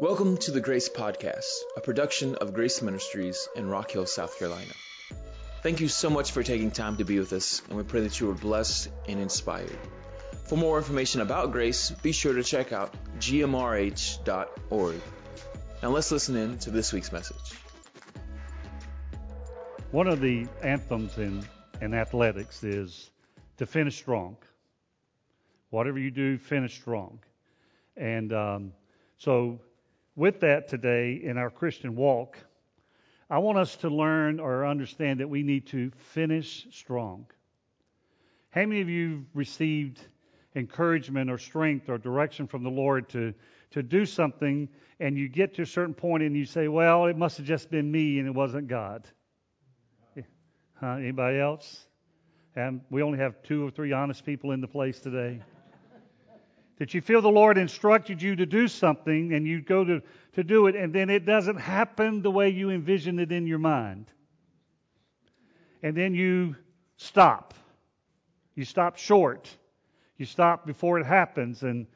Welcome to the Grace Podcast, a production of Grace Ministries in Rock Hill, South Carolina. Thank you so much for taking time to be with us, and we pray that you are blessed and inspired. For more information about Grace, be sure to check out gmrh.org. Now let's listen in to this week's message. One of the anthems in, in athletics is to finish strong. Whatever you do, finish strong. And um, so with that today in our Christian walk, I want us to learn or understand that we need to finish strong. How many of you received encouragement or strength or direction from the Lord to, to do something and you get to a certain point and you say, well, it must have just been me and it wasn't God? Huh? Anybody else? And we only have two or three honest people in the place today that you feel the Lord instructed you to do something and you go to, to do it and then it doesn't happen the way you envisioned it in your mind. And then you stop. You stop short. You stop before it happens and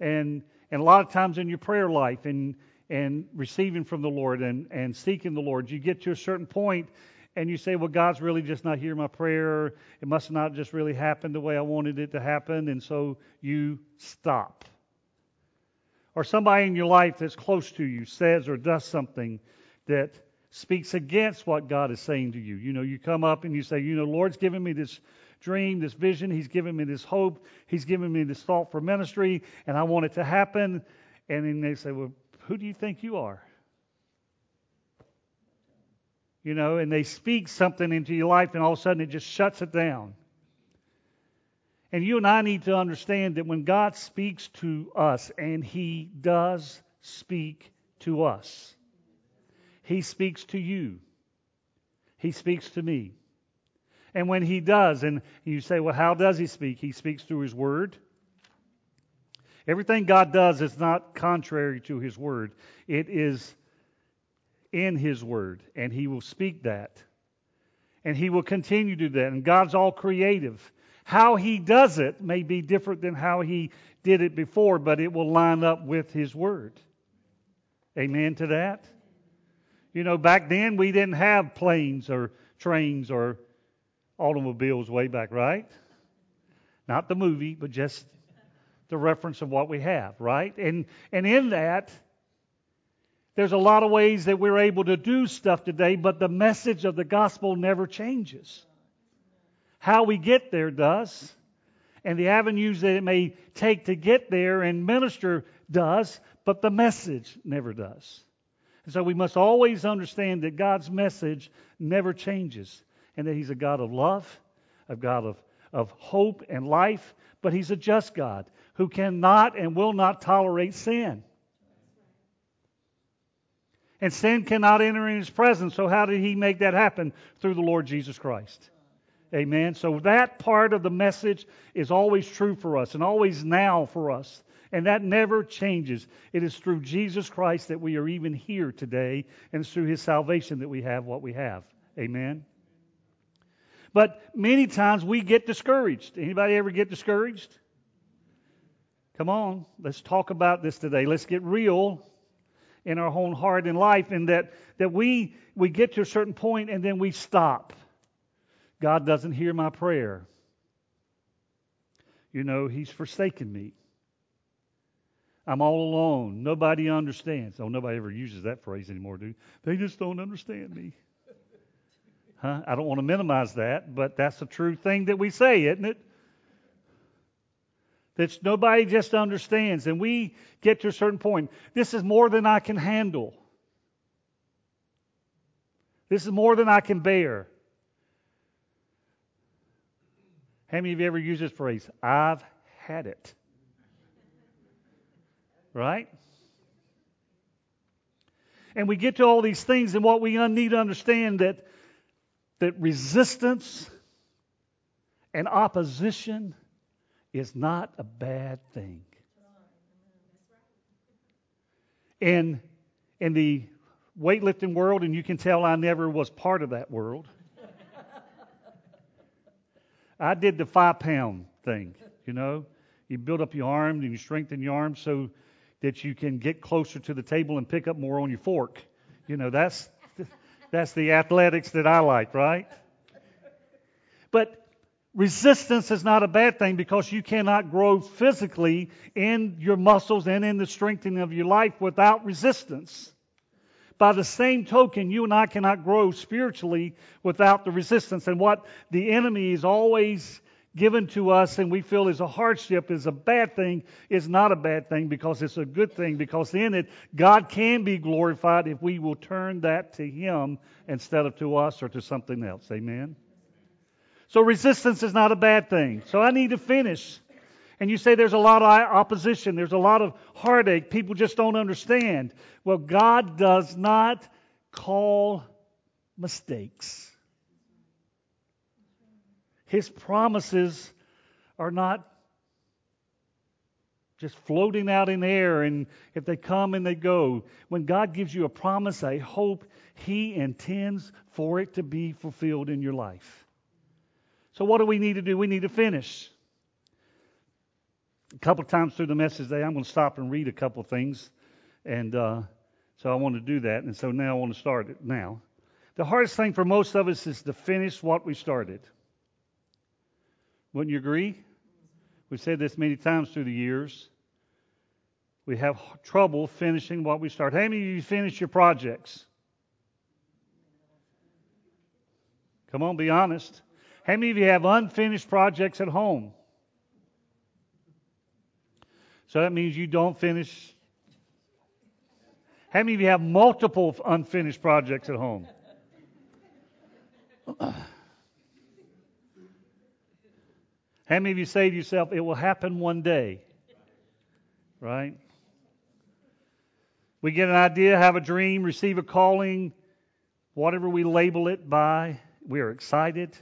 and and a lot of times in your prayer life and and receiving from the Lord and, and seeking the Lord, you get to a certain point and you say, well, God's really just not hearing my prayer. It must not just really happen the way I wanted it to happen. And so you stop. Or somebody in your life that's close to you says or does something that speaks against what God is saying to you. You know, you come up and you say, you know, Lord's given me this dream, this vision. He's given me this hope. He's given me this thought for ministry, and I want it to happen. And then they say, well, who do you think you are? You know, and they speak something into your life, and all of a sudden it just shuts it down. And you and I need to understand that when God speaks to us, and He does speak to us, He speaks to you, He speaks to me. And when He does, and you say, well, how does He speak? He speaks through His Word. Everything God does is not contrary to His Word, it is in His Word, and He will speak that. And He will continue to do that. And God's all creative. How He does it may be different than how He did it before, but it will line up with His Word. Amen to that? You know, back then we didn't have planes or trains or automobiles way back, right? Not the movie, but just the reference of what we have, right? And and in that, there's a lot of ways that we're able to do stuff today, but the message of the gospel never changes. How we get there does, and the avenues that it may take to get there and minister does, but the message never does. And so we must always understand that God's message never changes, and that He's a God of love, a God of, of hope and life, but He's a just God who cannot and will not tolerate sin. And sin cannot enter in his presence. So, how did he make that happen? Through the Lord Jesus Christ. Amen. So, that part of the message is always true for us and always now for us. And that never changes. It is through Jesus Christ that we are even here today, and it's through his salvation that we have what we have. Amen. But many times we get discouraged. Anybody ever get discouraged? Come on, let's talk about this today. Let's get real in our own heart and life, and that, that we, we get to a certain point and then we stop. God doesn't hear my prayer. You know, He's forsaken me. I'm all alone. Nobody understands. Oh, nobody ever uses that phrase anymore, do they? just don't understand me. Huh? I don't want to minimize that, but that's a true thing that we say, isn't it? That nobody just understands. And we get to a certain point. This is more than I can handle. This is more than I can bear. How many of you ever used this phrase? I've had it. Right? And we get to all these things, and what we need to understand that that resistance and opposition is not a bad thing. In, in the weightlifting world, and you can tell I never was part of that world, I did the five pound thing, you know. You build up your arm and you strengthen your arm. So that you can get closer to the table and pick up more on your fork. You know, that's that's the athletics that I like, right? But resistance is not a bad thing because you cannot grow physically in your muscles and in the strengthening of your life without resistance. By the same token, you and I cannot grow spiritually without the resistance. And what the enemy is always given to us and we feel is a hardship is a bad thing is not a bad thing because it's a good thing because in it God can be glorified if we will turn that to him instead of to us or to something else. Amen. So resistance is not a bad thing. So I need to finish. And you say there's a lot of opposition, there's a lot of heartache, people just don't understand. Well, God does not call mistakes. His promises are not just floating out in air, and if they come and they go. When God gives you a promise, a hope, He intends for it to be fulfilled in your life. So, what do we need to do? We need to finish. A couple times through the message today, I'm going to stop and read a couple things. And uh, so I want to do that. And so now I want to start it now. The hardest thing for most of us is to finish what we started. Wouldn't you agree? We've said this many times through the years. We have trouble finishing what we start. How many of you finish your projects? Come on, be honest. How many of you have unfinished projects at home? So that means you don't finish. How many of you have multiple unfinished projects at home? How many of you say to yourself, it will happen one day? Right? We get an idea, have a dream, receive a calling, whatever we label it by, we are excited.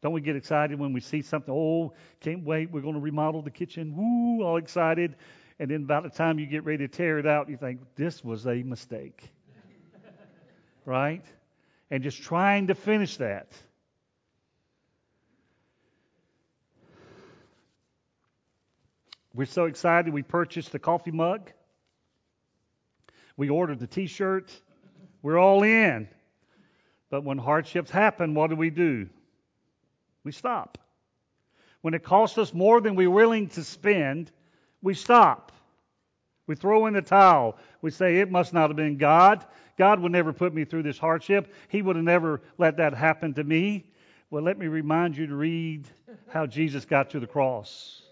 Don't we get excited when we see something? Oh, can't wait. We're going to remodel the kitchen. Woo, all excited. And then about the time you get ready to tear it out, you think, this was a mistake. right? And just trying to finish that. We're so excited we purchased the coffee mug. We ordered the t shirt. We're all in. But when hardships happen, what do we do? We stop. When it costs us more than we're willing to spend, we stop. We throw in the towel. We say, It must not have been God. God would never put me through this hardship. He would have never let that happen to me. Well, let me remind you to read how Jesus got to the cross.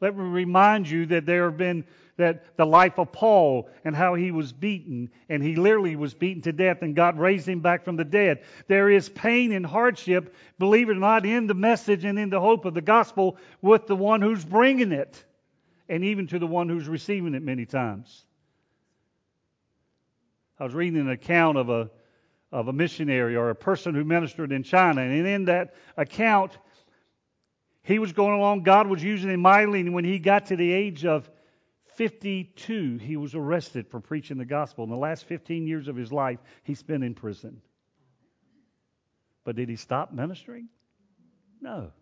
Let me remind you that there have been that the life of Paul and how he was beaten, and he literally was beaten to death, and God raised him back from the dead. There is pain and hardship, believe it or not, in the message and in the hope of the gospel with the one who's bringing it, and even to the one who's receiving it many times. I was reading an account of a of a missionary or a person who ministered in China, and in that account, he was going along, God was using him mightily, and when he got to the age of 52, he was arrested for preaching the gospel. In the last 15 years of his life, he spent in prison. But did he stop ministering? No.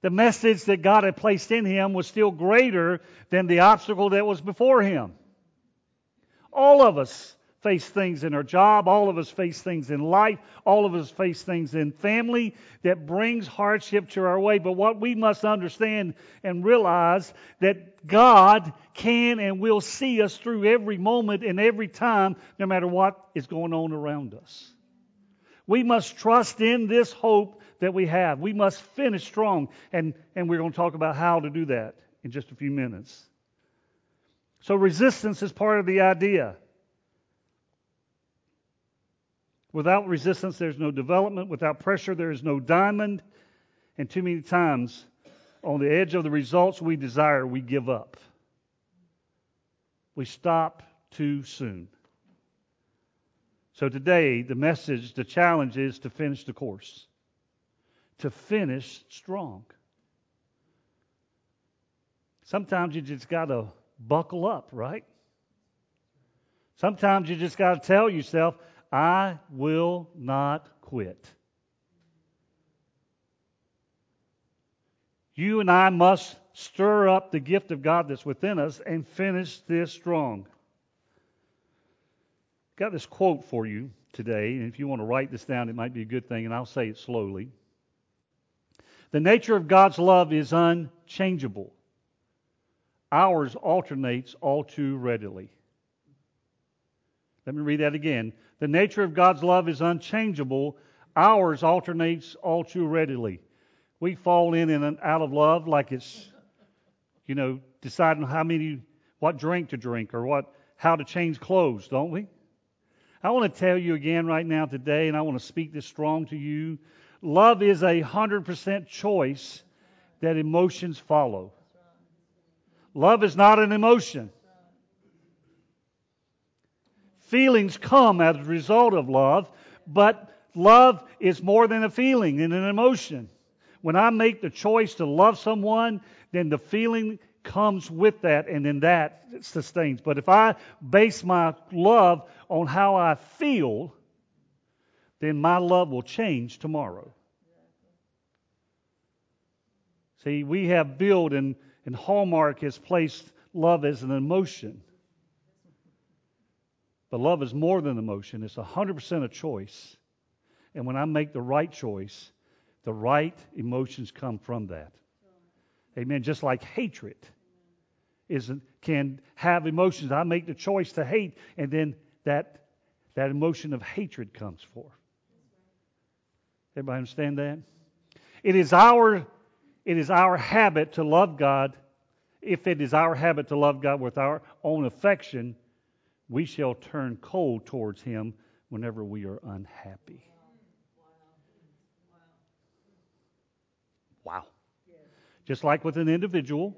The message that God had placed in him was still greater than the obstacle that was before him. All of us face things in our job. All of us face things in life. All of us face things in family that brings hardship to our way. But what we must understand and realize that God can and will see us through every moment and every time, no matter what is going on around us. We must trust in this hope that we have. We must finish strong. And, and we're going to talk about how to do that in just a few minutes. So resistance is part of the idea. Without resistance, there's no development. Without pressure, there is no diamond. And too many times, on the edge of the results we desire, we give up. We stop too soon. So today, the message, the challenge is to finish the course, to finish strong. Sometimes you just got to buckle up, right? Sometimes you just got to tell yourself, I will not quit. You and I must stir up the gift of God that's within us and finish this strong. Got this quote for you today, and if you want to write this down, it might be a good thing, and I'll say it slowly. The nature of God's love is unchangeable. Ours alternates all too readily. Let me read that again. The nature of God's love is unchangeable. Ours alternates all too readily. We fall in and out of love like it's, you know, deciding how many, what drink to drink or what, how to change clothes, don't we? I want to tell you again right now today, and I want to speak this strong to you. Love is a hundred percent choice that emotions follow. Love is not an emotion. Feelings come as a result of love, but love is more than a feeling and an emotion. When I make the choice to love someone, then the feeling comes with that, and then that sustains. But if I base my love on how I feel, then my love will change tomorrow. See, we have built and, and Hallmark has placed love as an emotion. But love is more than emotion, it's 100% a choice. And when I make the right choice, the right emotions come from that. Amen. Just like hatred is can have emotions. I make the choice to hate, and then that that emotion of hatred comes forth. Everybody understand that? It is our it is our habit to love God. If it is our habit to love God with our own affection, we shall turn cold towards Him whenever we are unhappy. Wow. Just like with an individual,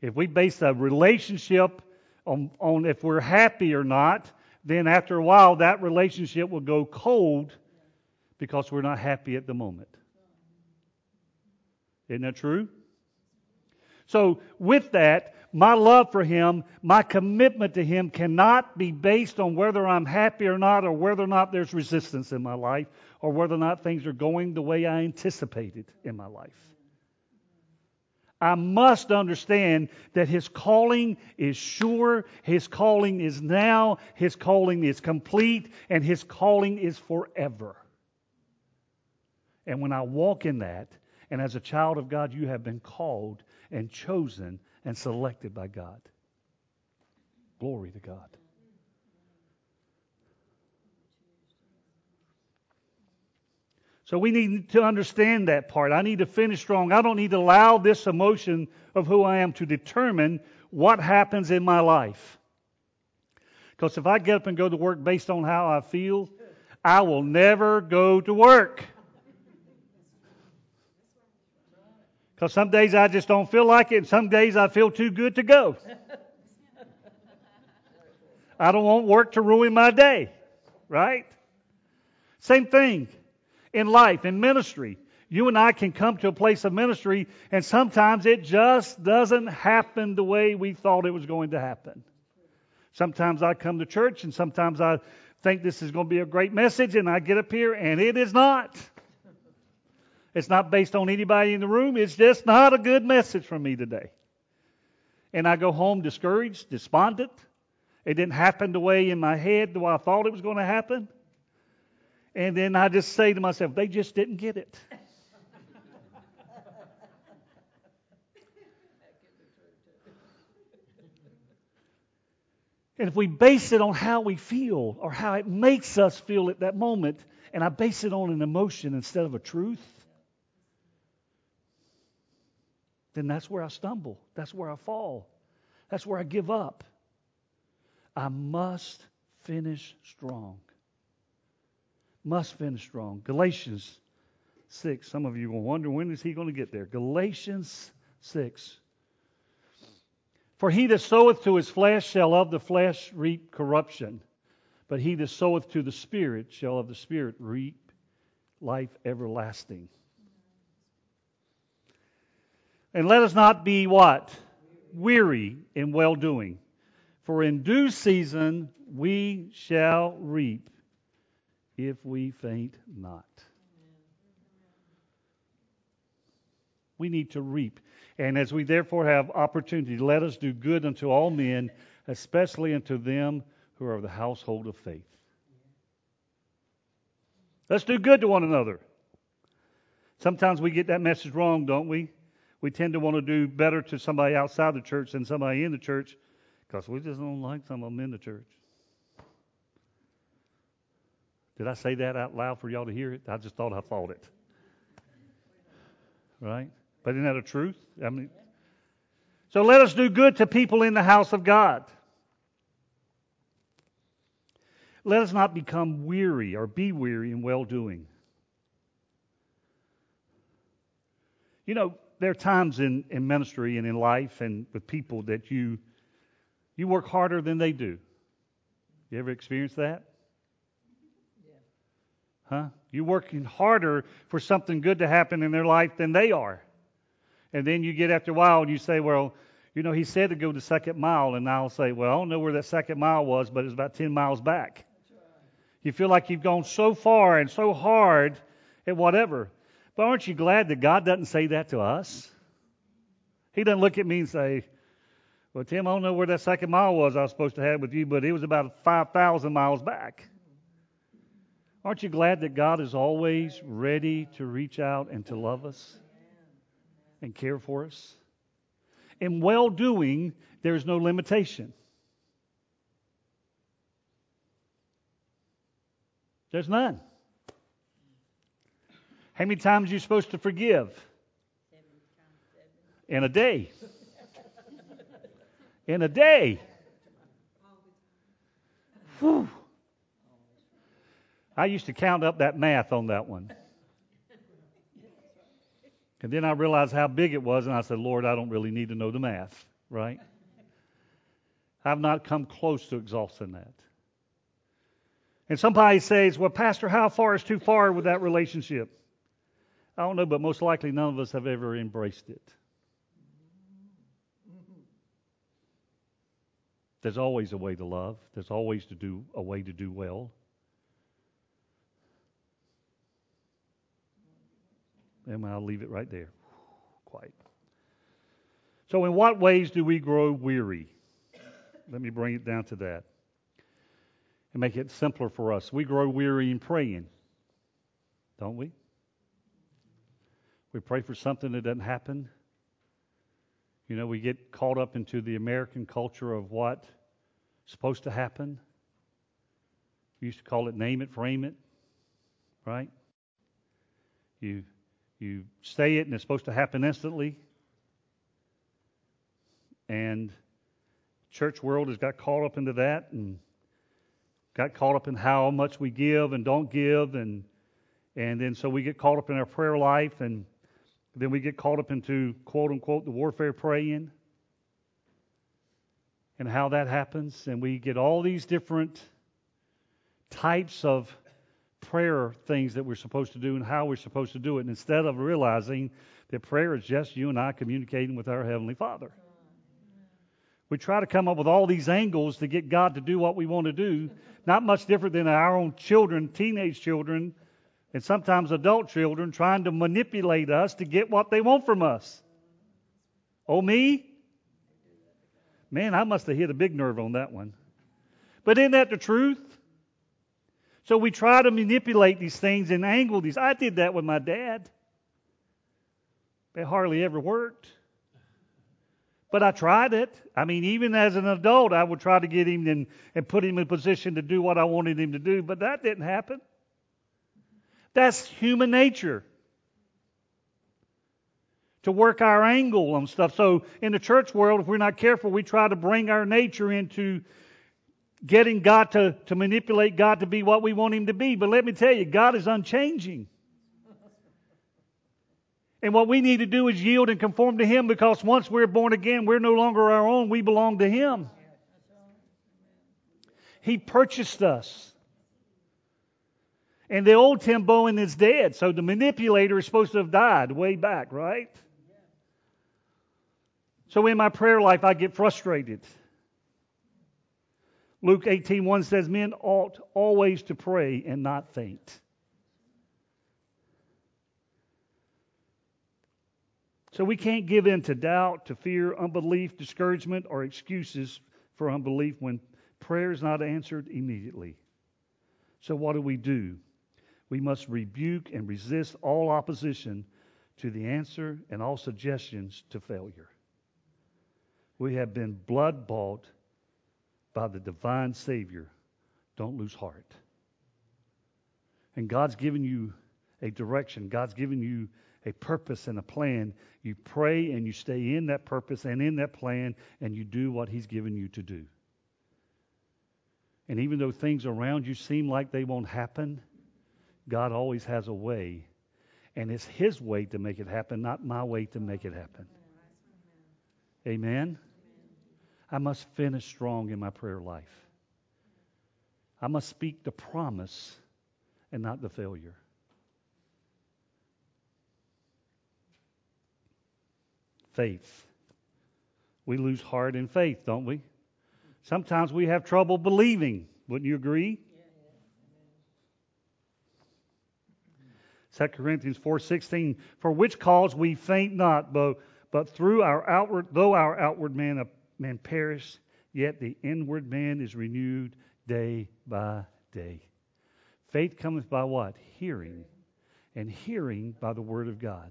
if we base a relationship on, on if we're happy or not, then after a while that relationship will go cold because we're not happy at the moment. Isn't that true? So, with that, my love for Him, my commitment to Him cannot be based on whether I'm happy or not, or whether or not there's resistance in my life, or whether or not things are going the way I anticipated in my life. I must understand that His calling is sure, His calling is now, His calling is complete, and His calling is forever. And when I walk in that, and as a child of God, you have been called and chosen and selected by God. Glory to God. So we need to understand that part. I need to finish strong. I don't need to allow this emotion of who I am to determine what happens in my life. Because if I get up and go to work based on how I feel, I will never go to work. Because some days I just don't feel like it, and some days I feel too good to go. I don't want work to ruin my day, right? Same thing in life, in ministry. You and I can come to a place of ministry, and sometimes it just doesn't happen the way we thought it was going to happen. Sometimes I come to church, and sometimes I think this is going to be a great message, and I get up here, and it is not. It's not based on anybody in the room. It's just not a good message from me today. And I go home discouraged, despondent. It didn't happen the way in my head the way I thought it was going to happen. And then I just say to myself, they just didn't get it. And if we base it on how we feel or how it makes us feel at that moment, and I base it on an emotion instead of a truth, then that's where I stumble. That's where I fall. That's where I give up. I must finish strong. Must finish strong. Galatians 6. Some of you will wonder when is he going to get there? Galatians 6. For he that soweth to his flesh shall of the flesh reap corruption, but he that soweth to the Spirit shall of the Spirit reap life everlasting. And let us not be what? Weary in well doing. For in due season we shall reap if we faint not. we need to reap. And as we therefore have opportunity, let us do good unto all men, especially unto them who are of the household of faith. Let's do good to one another. Sometimes we get that message wrong, don't we? We tend to want to do better to somebody outside the church than somebody in the church because we just don't like some of them in the church. Did I say that out loud for y'all to hear it? I just thought I thought it. Right? But isn't that a truth? I mean, so let us do good to people in the house of God. Let us not become weary or be weary in well doing. You know, there are times in, in ministry and in life and with people that you you work harder than they do. You ever experienced that? Yeah. Huh? You're working harder for something good to happen in their life than they are. And then you get after a while and you say, well, you know, he said to go the second mile, and I'll say, well, I don't know where that second mile was, but it's about 10 miles back. You feel like you've gone so far and so hard at whatever. But aren't you glad that God doesn't say that to us? He doesn't look at me and say, well, Tim, I don't know where that second mile was I was supposed to have with you, but it was about 5,000 miles back. Aren't you glad that God is always ready to reach out and to love us and care for us? In well doing, there is no limitation. There's none. How many times are you supposed to forgive? In a day. In a day. Whew. I used to count up that math on that one. And then I realized how big it was, and I said, Lord, I don't really need to know the math, right? I've not come close to exhausting that. And somebody says, Well, Pastor, how far is too far with that relationship? I don't know, but most likely none of us have ever embraced it. There's always a way to love. There's always to do a way to do well. And I'll leave it right there. Quiet. So, in what ways do we grow weary? Let me bring it down to that and make it simpler for us. We grow weary in praying, don't we? We pray for something that doesn't happen. You know, we get caught up into the American culture of what's supposed to happen. We used to call it name it, frame it, right? You you say it and it's supposed to happen instantly. And church world has got caught up into that and got caught up in how much we give and don't give and and then so we get caught up in our prayer life and then we get caught up into quote unquote the warfare praying and how that happens and we get all these different types of prayer things that we're supposed to do and how we're supposed to do it instead of realizing that prayer is just you and I communicating with our heavenly Father. We try to come up with all these angles to get God to do what we want to do, not much different than our own children, teenage children, and sometimes adult children trying to manipulate us to get what they want from us. Oh, me? Man, I must have hit a big nerve on that one. But isn't that the truth? So we try to manipulate these things and angle these. I did that with my dad. It hardly ever worked. But I tried it. I mean, even as an adult, I would try to get him and put him in a position to do what I wanted him to do, but that didn't happen. That's human nature. To work our angle on stuff. So in the church world, if we're not careful, we try to bring our nature into getting God to, to manipulate God to be what we want Him to be. But let me tell you, God is unchanging. And what we need to do is yield and conform to Him because once we're born again, we're no longer our own. We belong to Him. He purchased us. And the old Tim Bowen is dead, so the manipulator is supposed to have died way back, right? So in my prayer life, I get frustrated. Luke 18:1 says, "Men ought always to pray and not faint." So we can't give in to doubt, to fear, unbelief, discouragement, or excuses for unbelief when prayer is not answered immediately. So what do we do? We must rebuke and resist all opposition to the answer and all suggestions to failure. We have been blood bought by the divine Savior. Don't lose heart. And God's given you a direction, God's given you a purpose and a plan. You pray and you stay in that purpose and in that plan, and you do what He's given you to do. And even though things around you seem like they won't happen, God always has a way. And it's His way to make it happen, not my way to make it happen. Amen? I must finish strong in my prayer life. I must speak the promise and not the failure. Faith. We lose heart in faith, don't we? Sometimes we have trouble believing. Wouldn't you agree? 2 Corinthians 4:16 For which cause we faint not but but through our outward though our outward man uh, man perish yet the inward man is renewed day by day. Faith cometh by what? Hearing. And hearing by the word of God.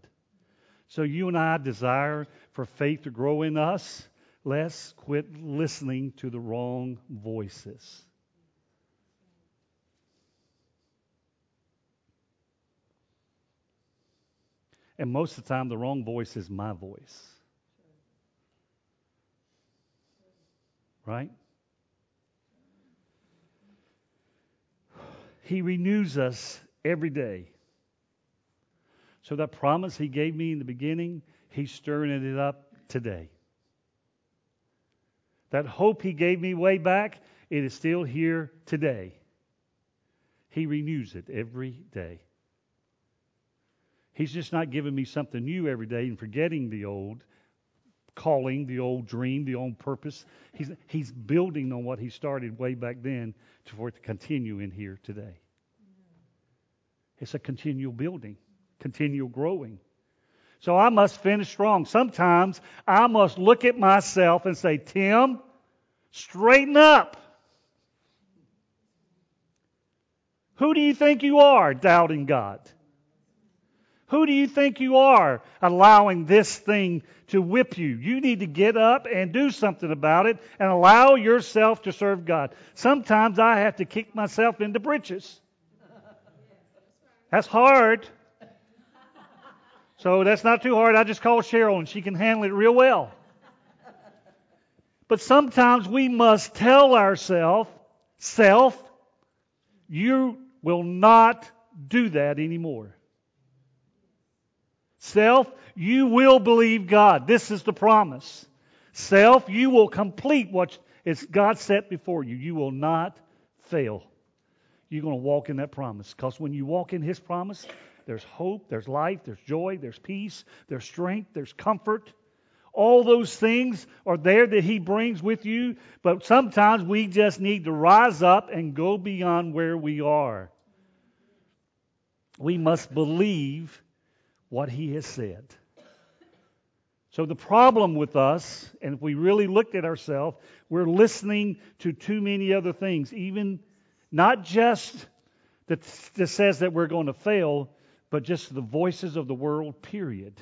So you and I desire for faith to grow in us. Let's quit listening to the wrong voices. And most of the time, the wrong voice is my voice. Right? He renews us every day. So that promise He gave me in the beginning, He's stirring it up today. That hope He gave me way back, it is still here today. He renews it every day. He's just not giving me something new every day and forgetting the old calling, the old dream, the old purpose. He's, he's building on what he started way back then to, for it to continue in here today. It's a continual building, continual growing. So I must finish strong. Sometimes I must look at myself and say, Tim, straighten up. Who do you think you are doubting God? Who do you think you are allowing this thing to whip you? You need to get up and do something about it and allow yourself to serve God. Sometimes I have to kick myself into britches. That's hard. So that's not too hard. I just call Cheryl and she can handle it real well. But sometimes we must tell ourselves, self, you will not do that anymore. Self, you will believe God. This is the promise. Self, you will complete what is God set before you. You will not fail. You're going to walk in that promise. Because when you walk in His promise, there's hope, there's life, there's joy, there's peace, there's strength, there's comfort. All those things are there that He brings with you, but sometimes we just need to rise up and go beyond where we are. We must believe what he has said. So, the problem with us, and if we really looked at ourselves, we're listening to too many other things, even not just that, that says that we're going to fail, but just the voices of the world, period.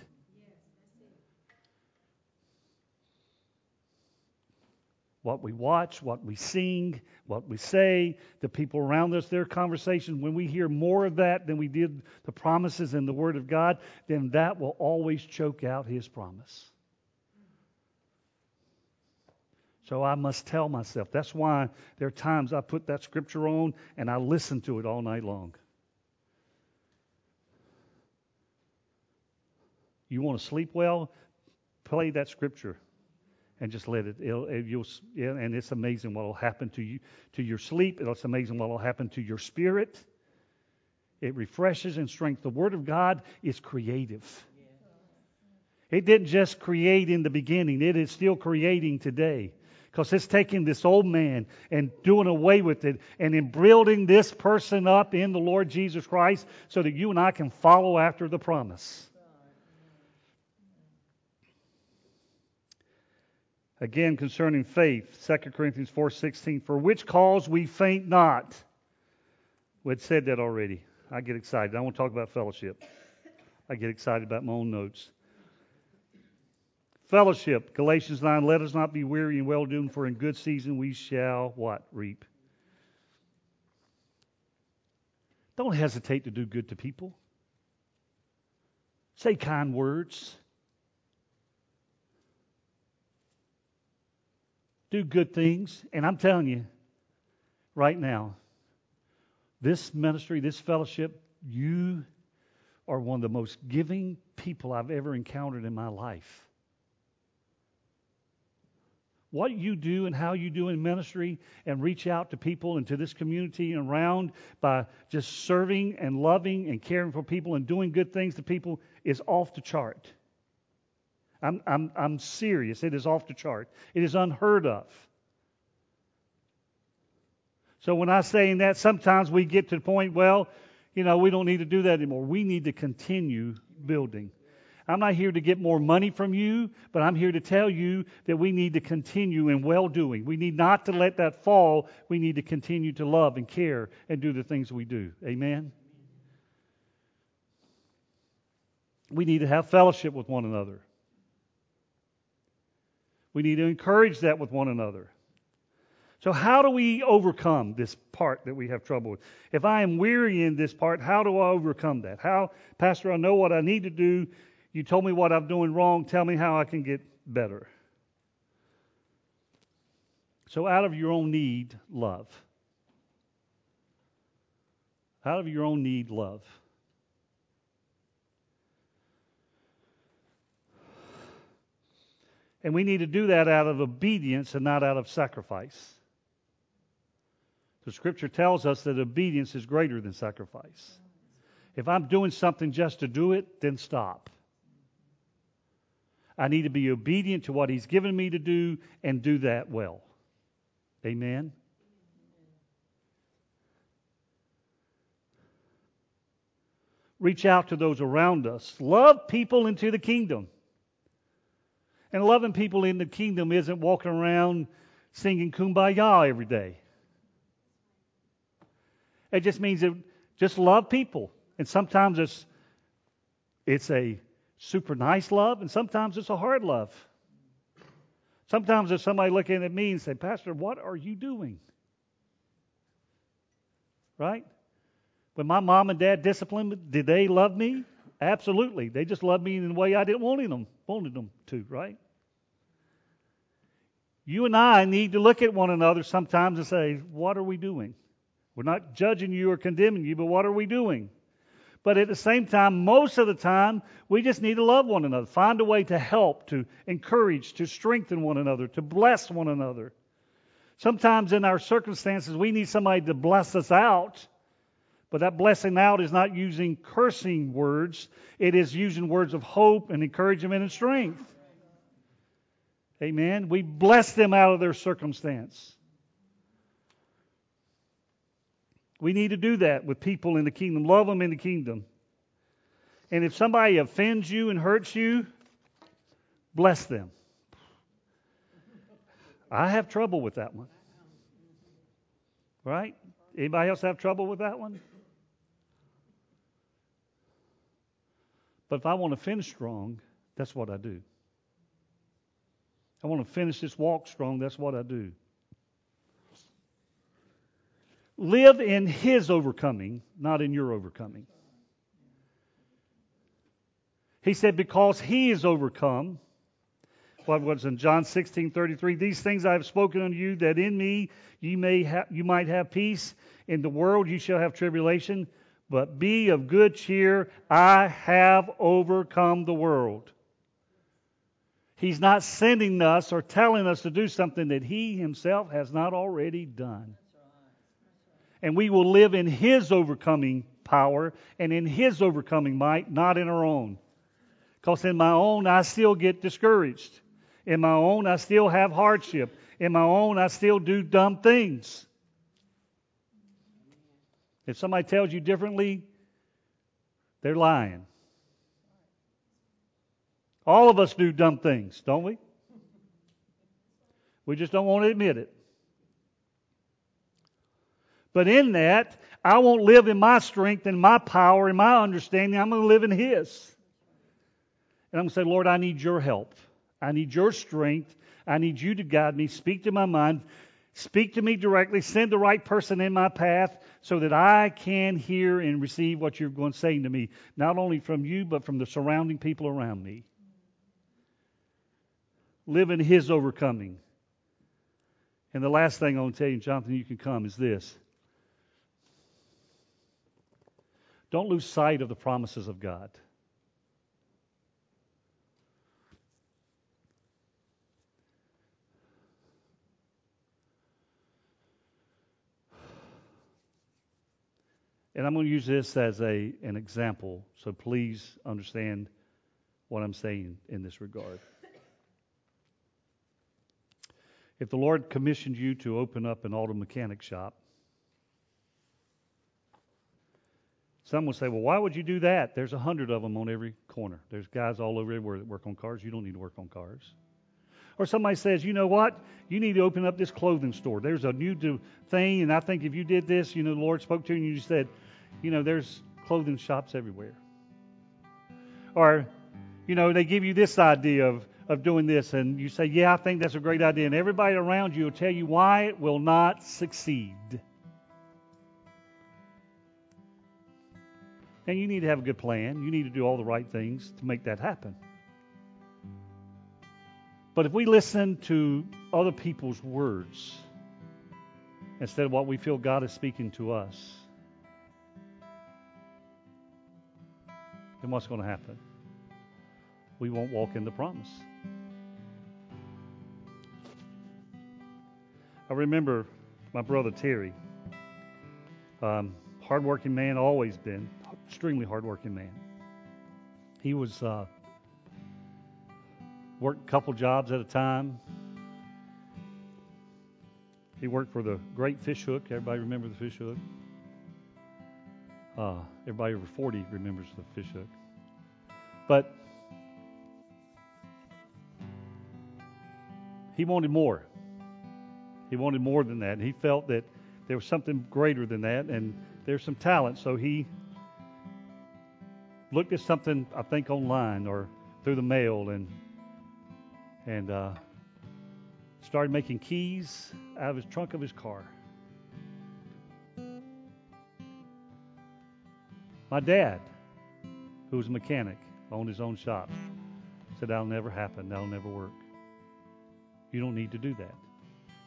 What we watch, what we sing, what we say, the people around us, their conversation, when we hear more of that than we did the promises in the Word of God, then that will always choke out His promise. So I must tell myself. That's why there are times I put that scripture on and I listen to it all night long. You want to sleep well? Play that scripture and just let it. It you'll, and it's amazing what will happen to you, to your sleep. It's amazing what will happen to your spirit. It refreshes and strengthens. The Word of God is creative. It didn't just create in the beginning; it is still creating today. Because it's taking this old man and doing away with it and in building this person up in the Lord Jesus Christ so that you and I can follow after the promise. Again, concerning faith, 2 Corinthians 4:16, for which cause we faint not. We had said that already. I get excited. I want to talk about fellowship. I get excited about my own notes. Fellowship, Galatians 9, let us not be weary in well doing, for in good season we shall what? Reap. Don't hesitate to do good to people. Say kind words. Do good things. And I'm telling you, right now, this ministry, this fellowship, you are one of the most giving people I've ever encountered in my life. What you do and how you do in ministry and reach out to people and to this community and around by just serving and loving and caring for people and doing good things to people is off the chart. I'm, I'm, I'm serious. It is off the chart. It is unheard of. So when I say that, sometimes we get to the point, well, you know, we don't need to do that anymore. We need to continue building. I'm not here to get more money from you, but I'm here to tell you that we need to continue in well doing. We need not to let that fall. We need to continue to love and care and do the things we do. Amen? We need to have fellowship with one another. We need to encourage that with one another. So, how do we overcome this part that we have trouble with? If I am weary in this part, how do I overcome that? How, Pastor, I know what I need to do. You told me what I'm doing wrong. Tell me how I can get better. So, out of your own need, love. Out of your own need, love. And we need to do that out of obedience and not out of sacrifice. The scripture tells us that obedience is greater than sacrifice. If I'm doing something just to do it, then stop. I need to be obedient to what He's given me to do and do that well. Amen? Reach out to those around us. Love people into the kingdom. And loving people in the kingdom isn't walking around singing kumbaya every day. It just means that just love people. And sometimes it's it's a super nice love, and sometimes it's a hard love. Sometimes there's somebody looking at me and say, Pastor, what are you doing? Right? When my mom and dad disciplined me, did they love me? Absolutely. They just loved me in the way I didn't want them, wanted them to, right? You and I need to look at one another sometimes and say, What are we doing? We're not judging you or condemning you, but what are we doing? But at the same time, most of the time, we just need to love one another. Find a way to help, to encourage, to strengthen one another, to bless one another. Sometimes in our circumstances, we need somebody to bless us out but that blessing out is not using cursing words, it is using words of hope and encouragement and strength. Amen. We bless them out of their circumstance. We need to do that with people in the kingdom. Love them in the kingdom. And if somebody offends you and hurts you, bless them. I have trouble with that one. Right? Anybody else have trouble with that one? But if I want to finish strong, that's what I do. I want to finish this walk strong, that's what I do. Live in His overcoming, not in your overcoming. He said, because He is overcome, what was in John 16, 33, these things I have spoken unto you, that in me you, may ha- you might have peace. In the world you shall have tribulation, but be of good cheer. I have overcome the world. He's not sending us or telling us to do something that He Himself has not already done. And we will live in His overcoming power and in His overcoming might, not in our own. Because in my own, I still get discouraged. In my own, I still have hardship. In my own, I still do dumb things. If somebody tells you differently, they're lying. All of us do dumb things, don't we? We just don't want to admit it. But in that, I won't live in my strength and my power and my understanding. I'm going to live in His. And I'm going to say, Lord, I need your help. I need your strength. I need you to guide me. Speak to my mind. Speak to me directly. Send the right person in my path so that I can hear and receive what you're going to say to me, not only from you, but from the surrounding people around me. Live in His overcoming. And the last thing I want to tell you, Jonathan, you can come, is this. Don't lose sight of the promises of God. And I'm going to use this as a, an example, so please understand what I'm saying in this regard. If the Lord commissioned you to open up an auto mechanic shop, some will say, well, why would you do that? There's a hundred of them on every corner. There's guys all over everywhere that work on cars. You don't need to work on cars. Or somebody says, you know what? You need to open up this clothing store. There's a new thing, and I think if you did this, you know, the Lord spoke to you and you said, you know, there's clothing shops everywhere. Or, you know, they give you this idea of, of doing this, and you say, yeah, I think that's a great idea. And everybody around you will tell you why it will not succeed. And you need to have a good plan. You need to do all the right things to make that happen. But if we listen to other people's words instead of what we feel God is speaking to us, then what's going to happen? We won't walk in the promise. I remember my brother Terry, um, hardworking man, always been extremely hardworking man. He was uh, worked a couple jobs at a time. He worked for the Great Fish Hook. Everybody remember the Fish Hook? Uh, everybody over 40 remembers the fish hook. But he wanted more. He wanted more than that. He felt that there was something greater than that, and there's some talent. So he looked at something, I think, online or through the mail, and and uh, started making keys out of his trunk of his car. My dad, who was a mechanic, owned his own shop, said, That'll never happen. That'll never work. You don't need to do that.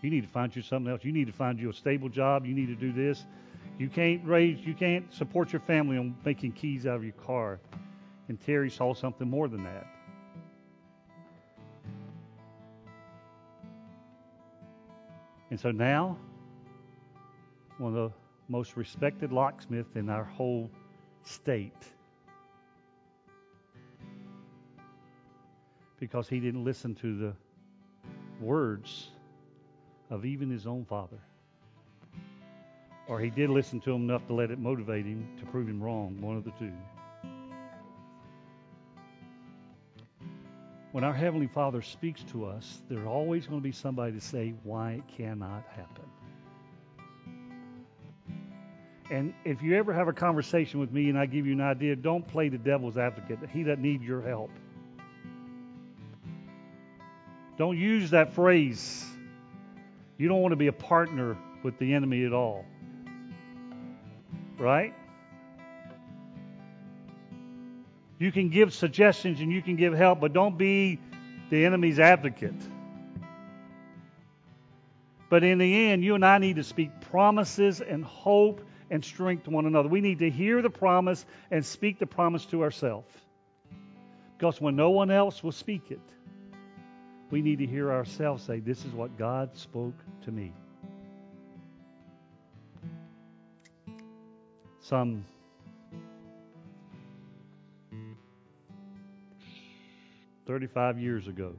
You need to find you something else. You need to find you a stable job. You need to do this. You can't raise, you can't support your family on making keys out of your car. And Terry saw something more than that. And so now, one of the most respected locksmiths in our whole state because he didn't listen to the words of even his own father. Or he did listen to him enough to let it motivate him to prove him wrong, one of the two. When our Heavenly Father speaks to us, there's always going to be somebody to say why it cannot happen. And if you ever have a conversation with me and I give you an idea, don't play the devil's advocate. He doesn't need your help. Don't use that phrase. You don't want to be a partner with the enemy at all. Right? You can give suggestions and you can give help, but don't be the enemy's advocate. But in the end, you and I need to speak promises and hope and strength to one another. We need to hear the promise and speak the promise to ourselves. Because when no one else will speak it, we need to hear ourselves say, This is what God spoke to me. Some thirty-five years ago,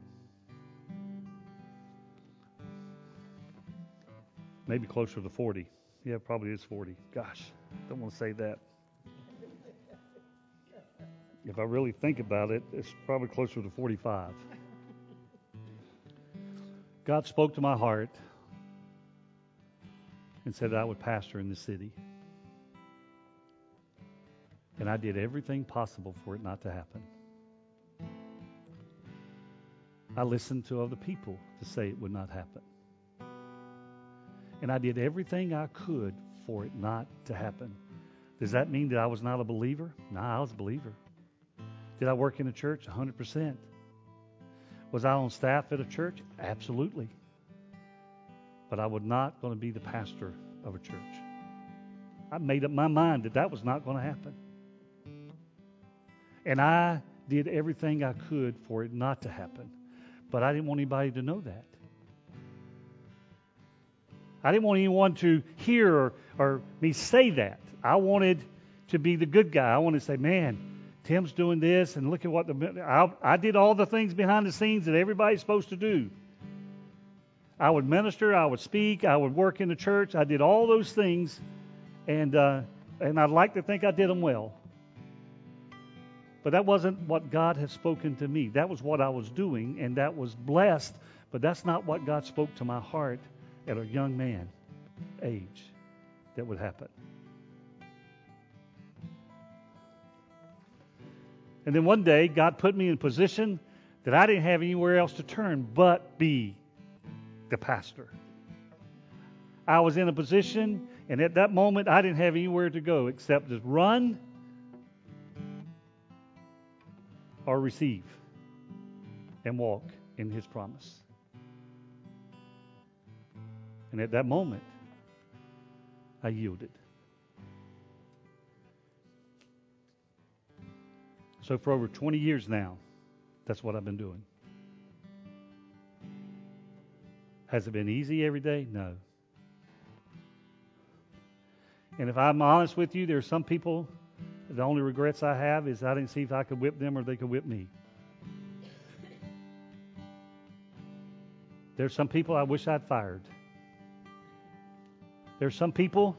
maybe closer to forty. Yeah, probably is 40. Gosh, don't want to say that. If I really think about it, it's probably closer to 45. God spoke to my heart and said that I would pastor in the city. And I did everything possible for it not to happen. I listened to other people to say it would not happen. And I did everything I could for it not to happen. Does that mean that I was not a believer? No, I was a believer. Did I work in a church? 100%. Was I on staff at a church? Absolutely. But I was not going to be the pastor of a church. I made up my mind that that was not going to happen. And I did everything I could for it not to happen. But I didn't want anybody to know that. I didn't want anyone to hear or, or me say that. I wanted to be the good guy. I wanted to say, man, Tim's doing this, and look at what the I, I did all the things behind the scenes that everybody's supposed to do. I would minister, I would speak, I would work in the church. I did all those things, and uh, and I'd like to think I did them well. But that wasn't what God had spoken to me. That was what I was doing, and that was blessed. But that's not what God spoke to my heart at a young man age that would happen. And then one day, God put me in a position that I didn't have anywhere else to turn but be the pastor. I was in a position, and at that moment, I didn't have anywhere to go except just run or receive and walk in His promise. And at that moment, I yielded. So for over 20 years now, that's what I've been doing. Has it been easy every day? No. And if I'm honest with you, there are some people, the only regrets I have is I didn't see if I could whip them or they could whip me. There's some people I wish I'd fired. There's some people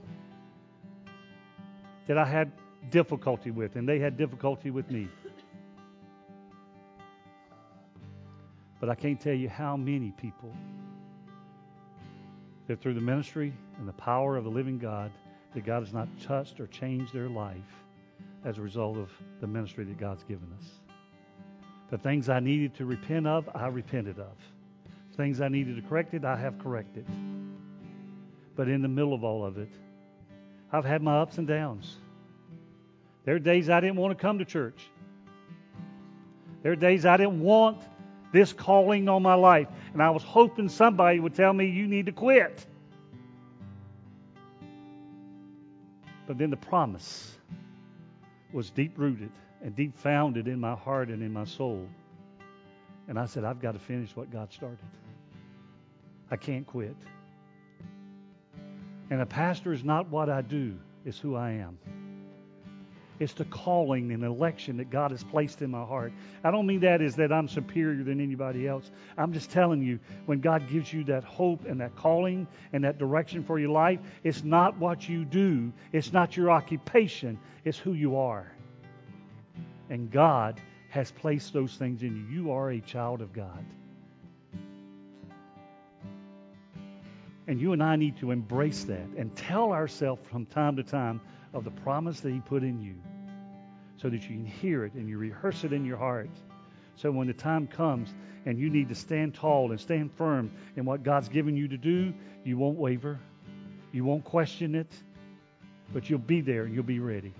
that I had difficulty with, and they had difficulty with me. But I can't tell you how many people that through the ministry and the power of the living God, that God has not touched or changed their life as a result of the ministry that God's given us. The things I needed to repent of, I repented of. Things I needed to correct it, I have corrected. But in the middle of all of it, I've had my ups and downs. There are days I didn't want to come to church. There are days I didn't want this calling on my life. And I was hoping somebody would tell me, you need to quit. But then the promise was deep rooted and deep founded in my heart and in my soul. And I said, I've got to finish what God started. I can't quit. And a pastor is not what I do, it's who I am. It's the calling and election that God has placed in my heart. I don't mean that is that I'm superior than anybody else. I'm just telling you, when God gives you that hope and that calling and that direction for your life, it's not what you do, it's not your occupation, it's who you are. And God has placed those things in you. You are a child of God. And you and I need to embrace that and tell ourselves from time to time of the promise that He put in you so that you can hear it and you rehearse it in your heart. So when the time comes and you need to stand tall and stand firm in what God's given you to do, you won't waver. You won't question it, but you'll be there and you'll be ready.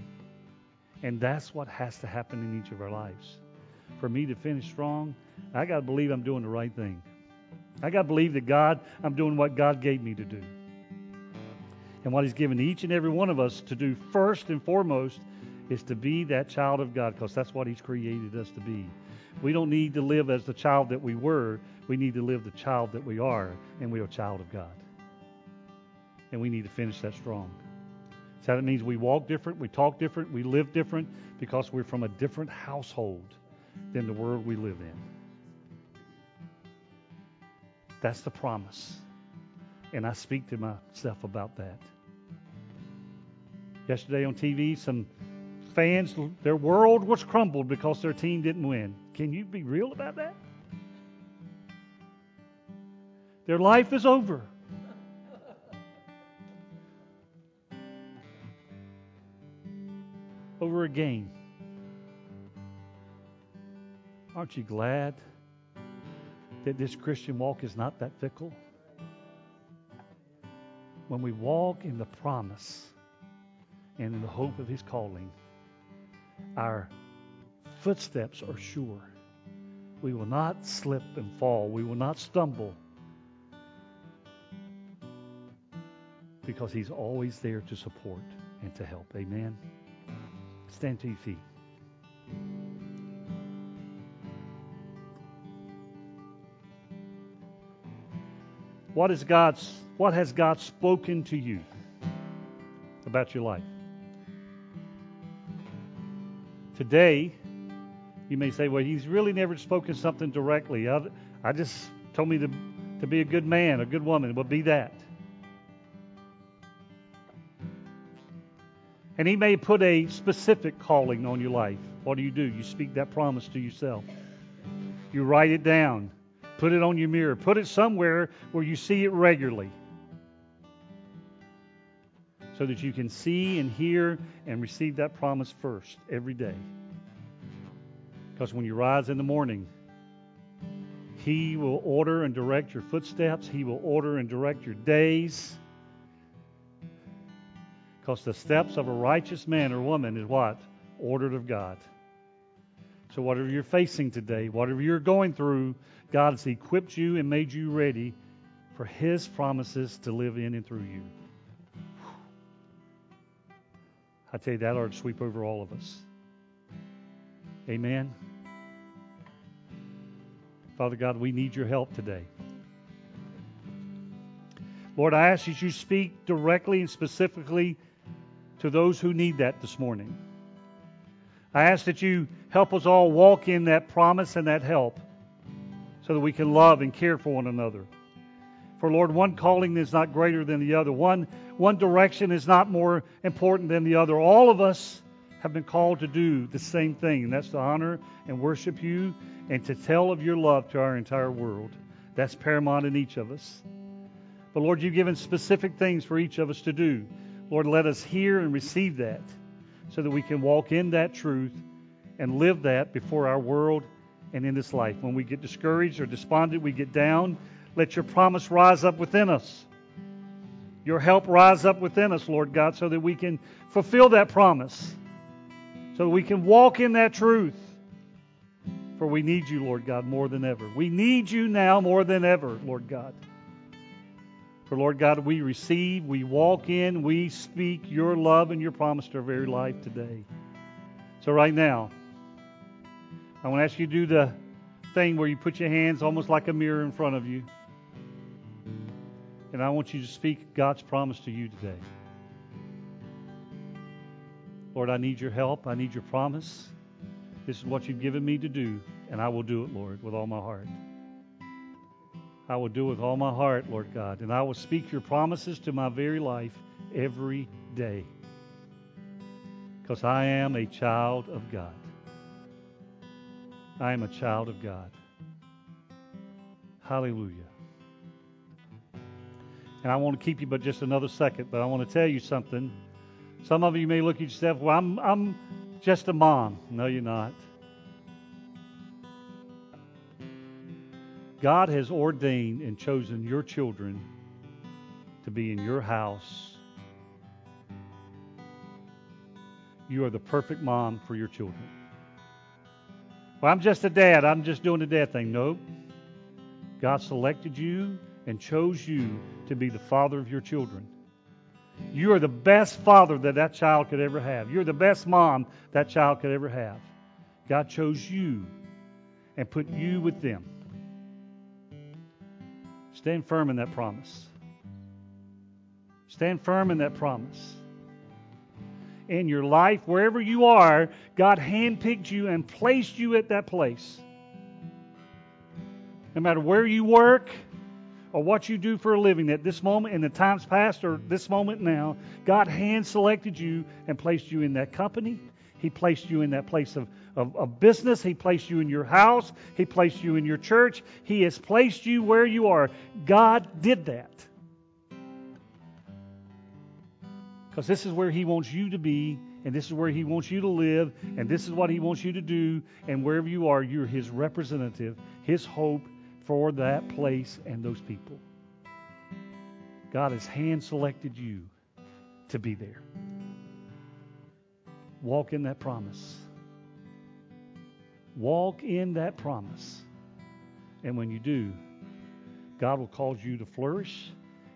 And that's what has to happen in each of our lives. For me to finish strong, I got to believe I'm doing the right thing. I got to believe that God, I'm doing what God gave me to do. And what He's given each and every one of us to do first and foremost is to be that child of God because that's what He's created us to be. We don't need to live as the child that we were. We need to live the child that we are, and we are a child of God. And we need to finish that strong. So that means we walk different, we talk different, we live different because we're from a different household than the world we live in. That's the promise. And I speak to myself about that. Yesterday on TV, some fans, their world was crumbled because their team didn't win. Can you be real about that? Their life is over. Over a game. Aren't you glad that this Christian walk is not that fickle? When we walk in the promise and in the hope of His calling, our footsteps are sure. We will not slip and fall. We will not stumble. Because He's always there to support and to help. Amen. Stand to your feet. What is God's what has God spoken to you about your life? Today, you may say, well, he's really never spoken something directly. I, I just told me to, to be a good man, a good woman. Well, be that. And he may put a specific calling on your life. What do you do? You speak that promise to yourself. You write it down. Put it on your mirror. Put it somewhere where you see it regularly. So that you can see and hear and receive that promise first every day. Because when you rise in the morning, He will order and direct your footsteps, He will order and direct your days. Because the steps of a righteous man or woman is what? Ordered of God. So, whatever you're facing today, whatever you're going through, God has equipped you and made you ready for His promises to live in and through you. I tell you, that ought to sweep over all of us. Amen. Father God, we need your help today. Lord, I ask that you speak directly and specifically to those who need that this morning. I ask that you help us all walk in that promise and that help so that we can love and care for one another. For Lord, one calling is not greater than the other. One, one direction is not more important than the other. All of us have been called to do the same thing, and that's to honor and worship you and to tell of your love to our entire world. That's paramount in each of us. But Lord, you've given specific things for each of us to do. Lord, let us hear and receive that so that we can walk in that truth and live that before our world and in this life. When we get discouraged or despondent, we get down, let your promise rise up within us. Your help rise up within us, Lord God, so that we can fulfill that promise, so that we can walk in that truth. For we need you, Lord God, more than ever. We need you now more than ever, Lord God. For Lord God, we receive, we walk in, we speak your love and your promise to our very life today. So right now, I want to ask you to do the thing where you put your hands almost like a mirror in front of you. And I want you to speak God's promise to you today. Lord, I need your help. I need your promise. This is what you've given me to do, and I will do it, Lord, with all my heart. I will do it with all my heart, Lord God, and I will speak your promises to my very life every day. Because I am a child of God. I am a child of God. Hallelujah. And I want to keep you but just another second, but I want to tell you something. Some of you may look at yourself, well, I'm, I'm just a mom. No, you're not. God has ordained and chosen your children to be in your house. You are the perfect mom for your children. Well, I'm just a dad. I'm just doing the dad thing. Nope. God selected you and chose you to be the father of your children. You are the best father that that child could ever have. You're the best mom that child could ever have. God chose you and put you with them. Stand firm in that promise. Stand firm in that promise. In your life, wherever you are, God handpicked you and placed you at that place. No matter where you work, or what you do for a living at this moment, in the times past, or this moment now, God hand selected you and placed you in that company. He placed you in that place of, of, of business. He placed you in your house. He placed you in your church. He has placed you where you are. God did that. Because this is where He wants you to be, and this is where He wants you to live, and this is what He wants you to do, and wherever you are, you're His representative, His hope for that place and those people. God has hand selected you to be there. Walk in that promise. Walk in that promise. And when you do, God will cause you to flourish.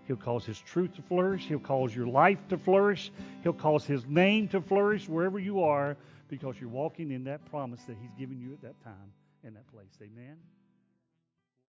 He'll cause His truth to flourish. He'll cause your life to flourish. He'll cause His name to flourish wherever you are because you're walking in that promise that He's given you at that time and that place. Amen.